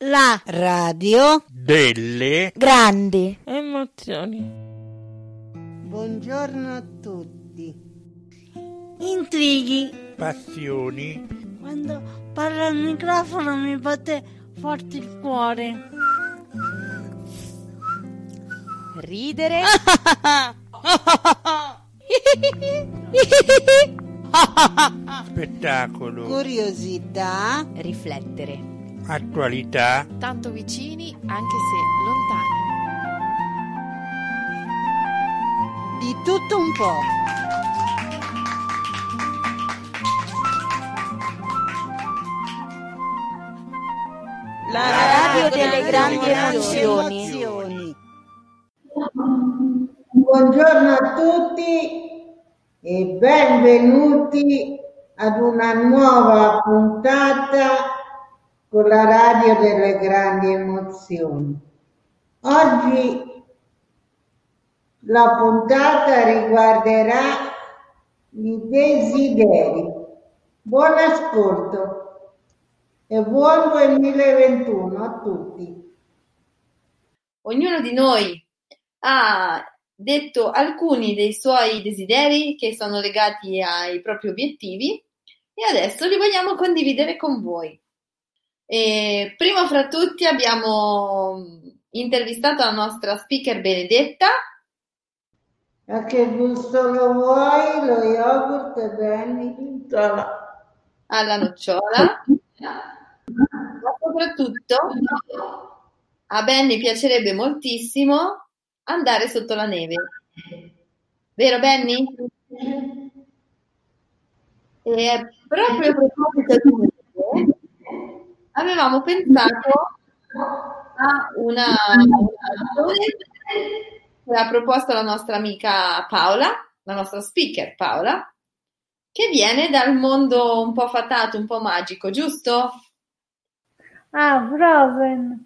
La radio delle grandi emozioni. Buongiorno a tutti. Intrighi. Passioni. Quando parlo al microfono mi batte forte il cuore. Ridere. Spettacolo. Curiosità. Riflettere. Attualità. Tanto vicini anche se lontani. Di tutto un po'. La radio delle grandi emozioni. Buongiorno a tutti e benvenuti ad una nuova puntata con la radio delle grandi emozioni. Oggi la puntata riguarderà i desideri. Buon ascolto e buon 2021 a tutti. Ognuno di noi ha detto alcuni dei suoi desideri che sono legati ai propri obiettivi e adesso li vogliamo condividere con voi. E prima fra tutti abbiamo intervistato la nostra speaker Benedetta. A che gusto lo vuoi? Lo yogurt e Benny? Alla nocciola. Ma soprattutto a Benny piacerebbe moltissimo andare sotto la neve. Vero Benny? E proprio a proposito di avevamo pensato a una, canzone che ha proposto la nostra amica Paola, la nostra speaker Paola, che viene dal mondo un po' fatato, un po' magico, giusto? Ah, Frozen.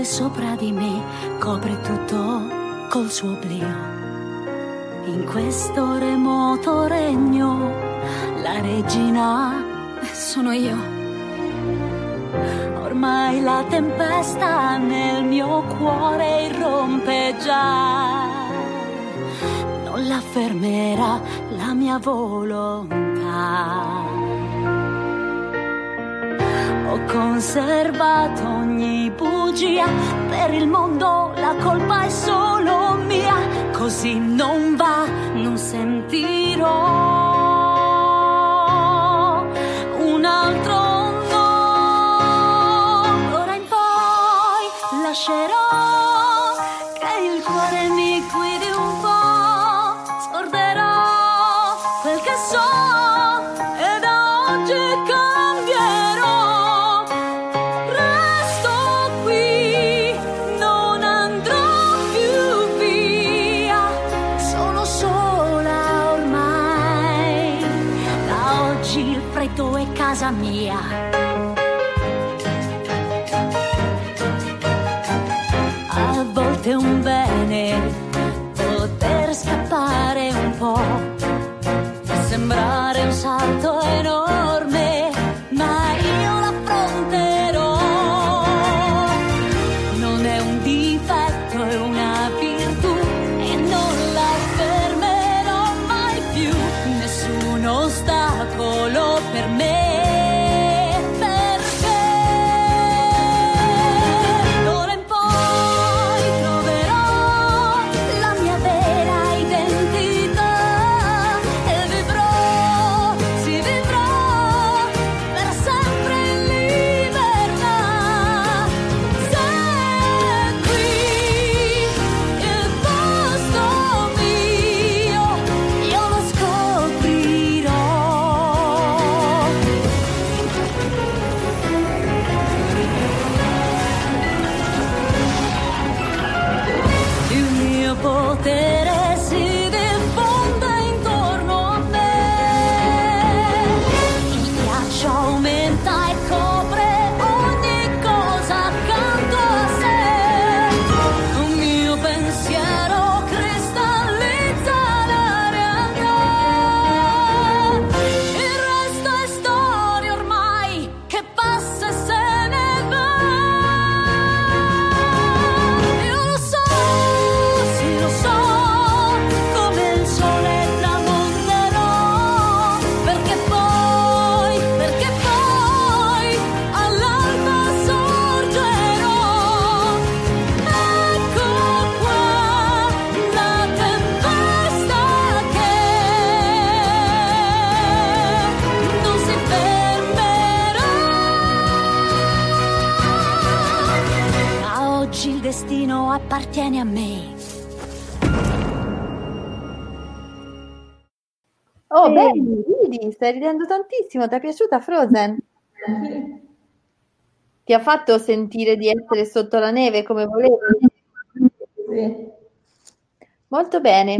Cade sopra di me copre tutto col suo oblio. In questo remoto regno la regina sono io. Ormai la tempesta nel mio cuore irrompe già. Non la fermerà la mia volontà. Ho conservato ogni bugia, per il mondo la colpa è solo mia, così non va, non sentirò de un. Um destino appartiene a me. Oh, Sì. belli, ridi, stai ridendo tantissimo. Ti è piaciuta Frozen? Ti ha fatto sentire di essere sotto la neve come volevi? Molto bene.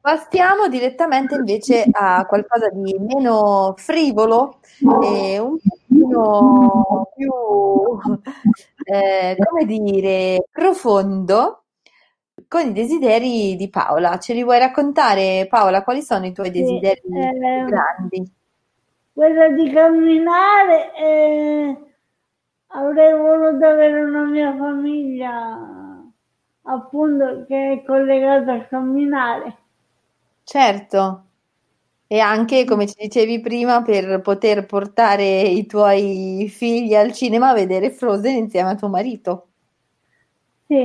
Passiamo direttamente invece a qualcosa di meno frivolo e un pochino più, eh, come dire, profondo con i desideri di Paola. Ce li vuoi raccontare, Paola? Quali sono i tuoi Sì, desideri eh, grandi? Quella di camminare e avrei voluto avere una mia famiglia appunto che è collegata a camminare. Certo. E anche, come ci dicevi prima, per poter portare i tuoi figli al cinema a vedere Frozen insieme a tuo marito. Sì,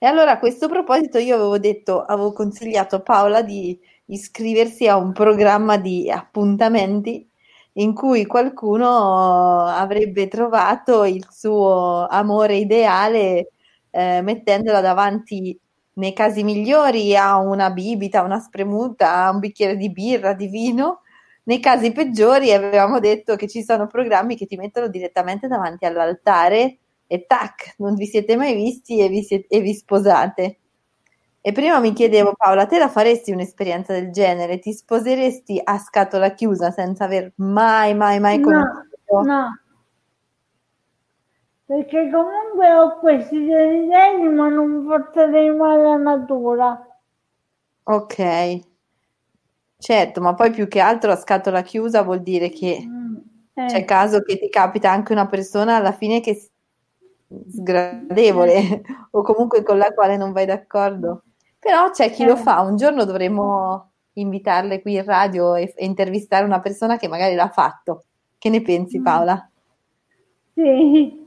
E allora a questo proposito io avevo detto, avevo consigliato a Paola di iscriversi a un programma di appuntamenti in cui qualcuno avrebbe trovato il suo amore ideale eh, mettendola davanti, nei casi migliori, a una bibita, una spremuta, a un bicchiere di birra, di vino. Nei casi peggiori avevamo detto che ci sono programmi che ti mettono direttamente davanti all'altare e tac, non vi siete mai visti e vi, siete- e vi sposate. E prima mi chiedevo, Paola, te la faresti un'esperienza del genere? Ti sposeresti a scatola chiusa senza aver mai, mai, mai no, conosciuto? no. Perché comunque ho questi desideri ma non porterei mai alla natura. Ok, certo, ma poi più che altro a scatola chiusa vuol dire che Mm, eh, c'è caso che ti capita anche una persona alla fine che è sgradevole o comunque con la quale non vai d'accordo. Però c'è chi lo Eh. fa, un giorno dovremmo invitarle qui in radio e, e intervistare una persona che magari l'ha fatto. Che ne pensi, Mm. Paola? sì.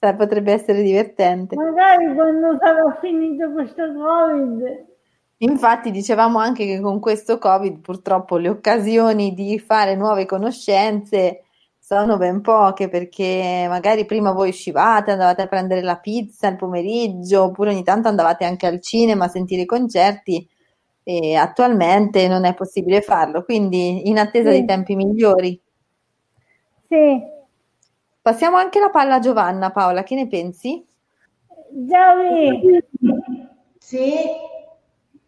Potrebbe essere divertente. Magari quando sarà finito questo Covid. Infatti dicevamo anche che con questo Covid purtroppo le occasioni di fare nuove conoscenze sono ben poche perché magari prima voi uscivate, andavate a prendere la pizza il pomeriggio oppure ogni tanto andavate anche al cinema a sentire i concerti e attualmente non è possibile farlo, quindi in attesa Sì. di tempi migliori. Sì, Passiamo anche la palla a Giovanna, Paola, che ne pensi? Giavi, Sì,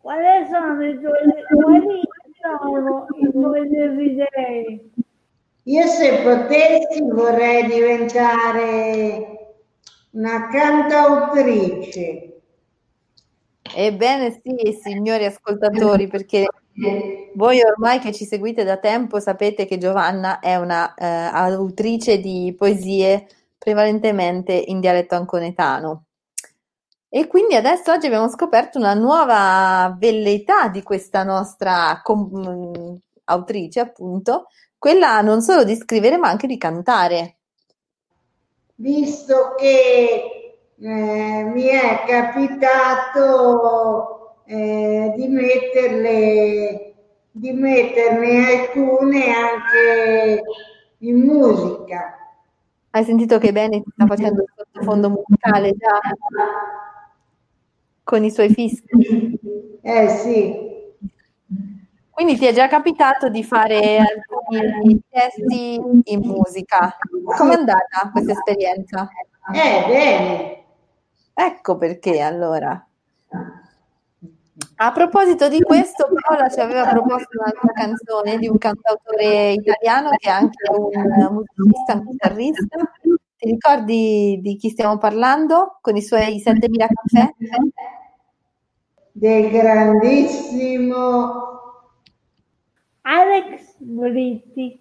quali sono i tuoi, quali sono i tuoi desideri? io se potessi vorrei diventare una cantautrice. Ebbene sì, signori ascoltatori, perché voi ormai che ci seguite da tempo sapete che Giovanna è una eh, autrice di poesie prevalentemente in dialetto anconetano. E quindi adesso oggi abbiamo scoperto una nuova velleità di questa nostra com- mm, autrice, appunto, quella non solo di scrivere ma anche di cantare. visto che eh, mi è capitato eh, di metterle, di metterne alcune anche in musica. Hai sentito che Bene sta facendo il sottofondo musicale già con i suoi fischi? Eh sì, Quindi ti è già capitato di fare alcuni testi in musica. Com'è andata questa esperienza? eh bene. Ecco perché allora. A proposito di questo, Paola ci aveva proposto un'altra canzone di un cantautore italiano che è anche un musicista, un chitarrista. Ti ricordi di chi stiamo parlando con i suoi 7000 caffè? del grandissimo Alex Britti.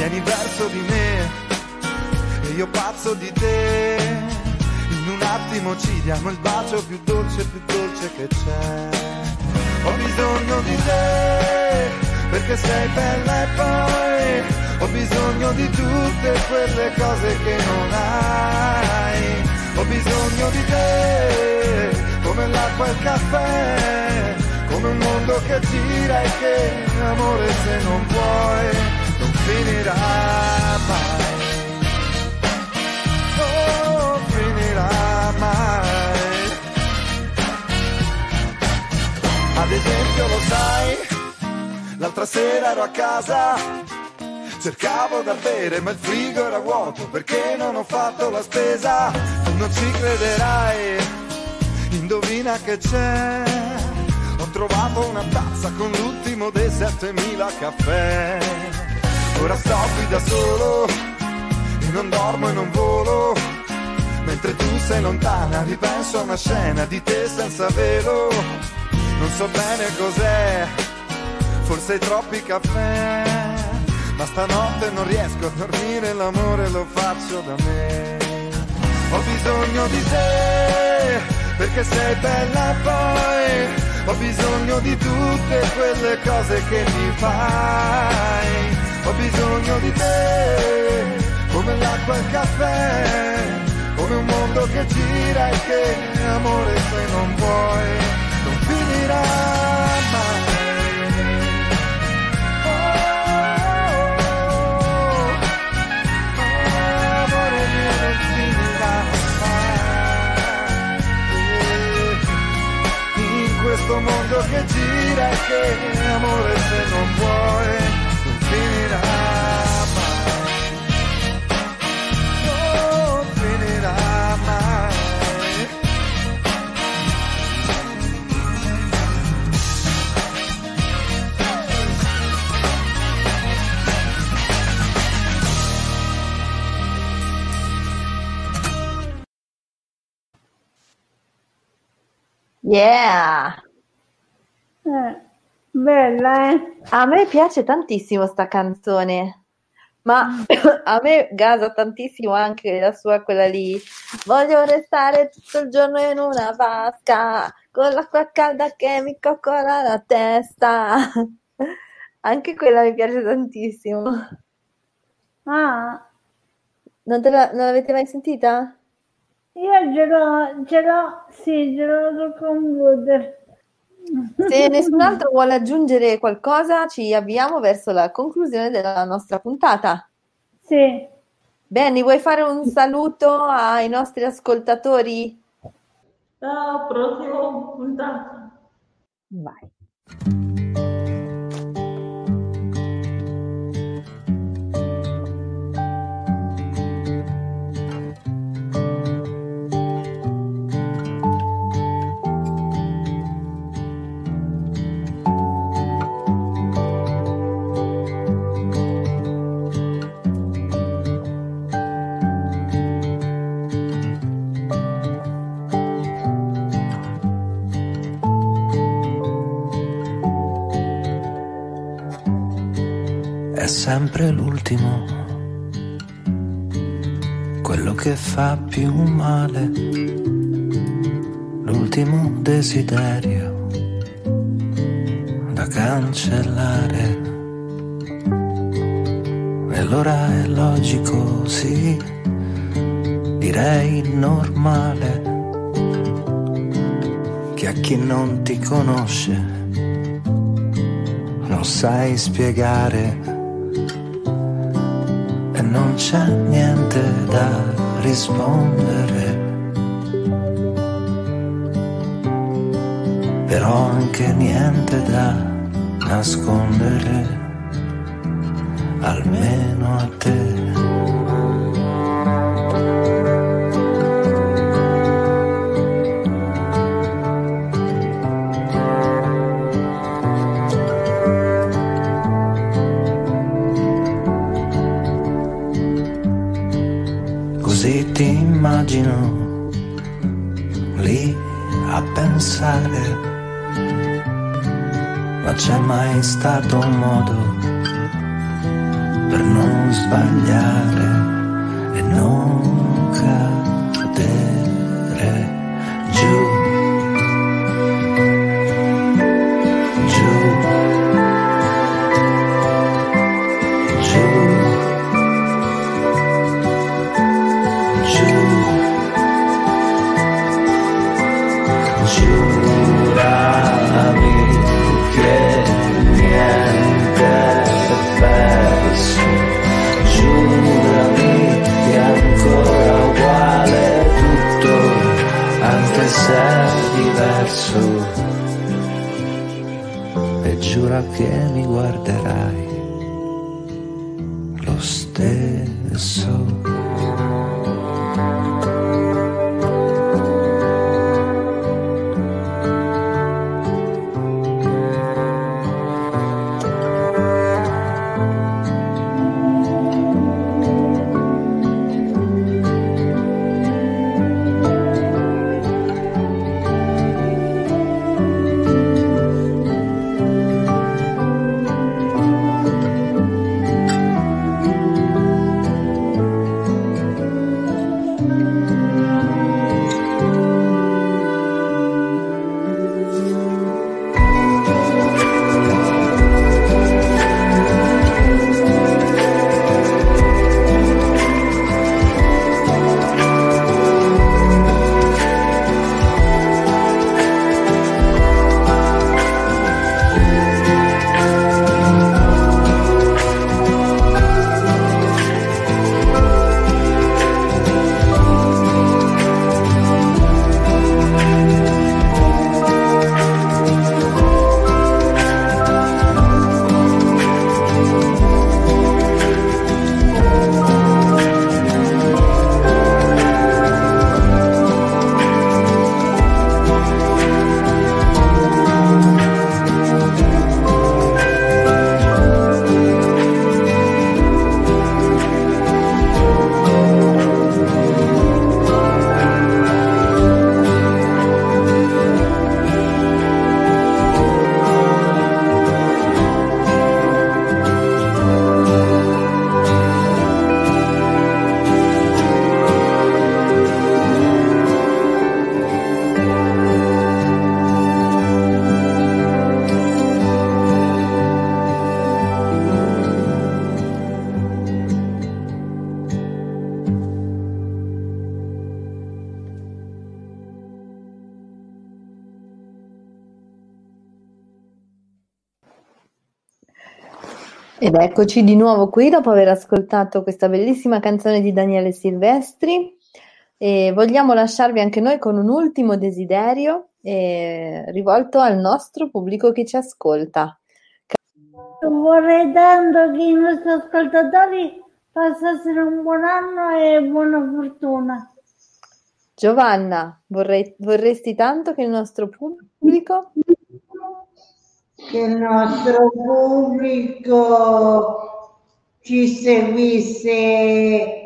vieni verso di me e io pazzo di te. In un attimo ci diamo il bacio più dolce più dolce che c'è. Ho bisogno di te perché sei bella e poi ho bisogno di tutte quelle cose che non hai. Ho bisogno di te come l'acqua e il caffè come un mondo che gira e che amore se non vuoi non finirà mai oh finirà mai ad esempio lo sai l'altra sera ero a casa Cercavo da bere ma il frigo era vuoto perché non ho fatto la spesa. Tu non ci crederai, indovina che c'è. Ho trovato una tazza con l'ultimo dei 7000 caffè. Ora sto qui da solo e non dormo e non volo. Mentre tu sei lontana ripenso a una scena di te senza velo. Non so bene cos'è, forse i troppi caffè. Ma stanotte non riesco a dormire, l'amore lo faccio da me. Ho bisogno di te, perché sei bella poi ho bisogno di tutte quelle cose che mi fai. Ho bisogno di te, come l'acqua e il caffè, come un mondo che gira e che amore se non vuoi non finirà mai. Finirà mai. In questo mondo che gira e che amore Yeah! Eh, bella, eh? A me piace tantissimo sta canzone, ma a me gasa tantissimo anche la sua quella lì. Voglio restare tutto il giorno in una vasca con l'acqua calda che mi coccola la testa. Anche quella mi piace tantissimo. Ah, Non, la- non l'avete mai sentita? Io ce l'ho, ce l'ho, sì, ce l'ho sul computer. Se nessun altro vuole aggiungere qualcosa, ci avviamo verso la conclusione della nostra puntata. Sì. Benny, vuoi fare un saluto ai nostri ascoltatori? Ciao, prossima puntata. Vai. Sempre l'ultimo, quello che fa più male, l'ultimo desiderio da cancellare. E allora è logico, sì, direi normale, che a chi non ti conosce non sai spiegare c'è niente da rispondere. Però anche niente da nascondere. almeno a te. C'è mai stato un modo per non sbagliare so Ed eccoci di nuovo qui dopo aver ascoltato questa bellissima canzone di Daniele Silvestri e vogliamo lasciarvi anche noi con un ultimo desiderio eh, rivolto al nostro pubblico che ci ascolta. Vorrei tanto che i nostri ascoltatori passassero un buon anno e buona fortuna. Giovanna, vorrei- vorresti tanto che il nostro pubblico che il nostro pubblico ci seguisse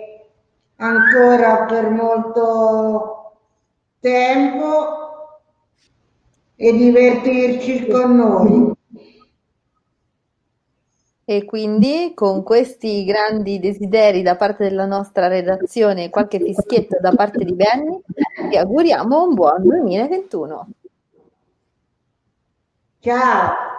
ancora per molto tempo e divertirci con noi. E quindi con questi grandi desideri da parte della nostra redazione e qualche fischietto da parte di Benny, vi auguriamo un buon 2021. cara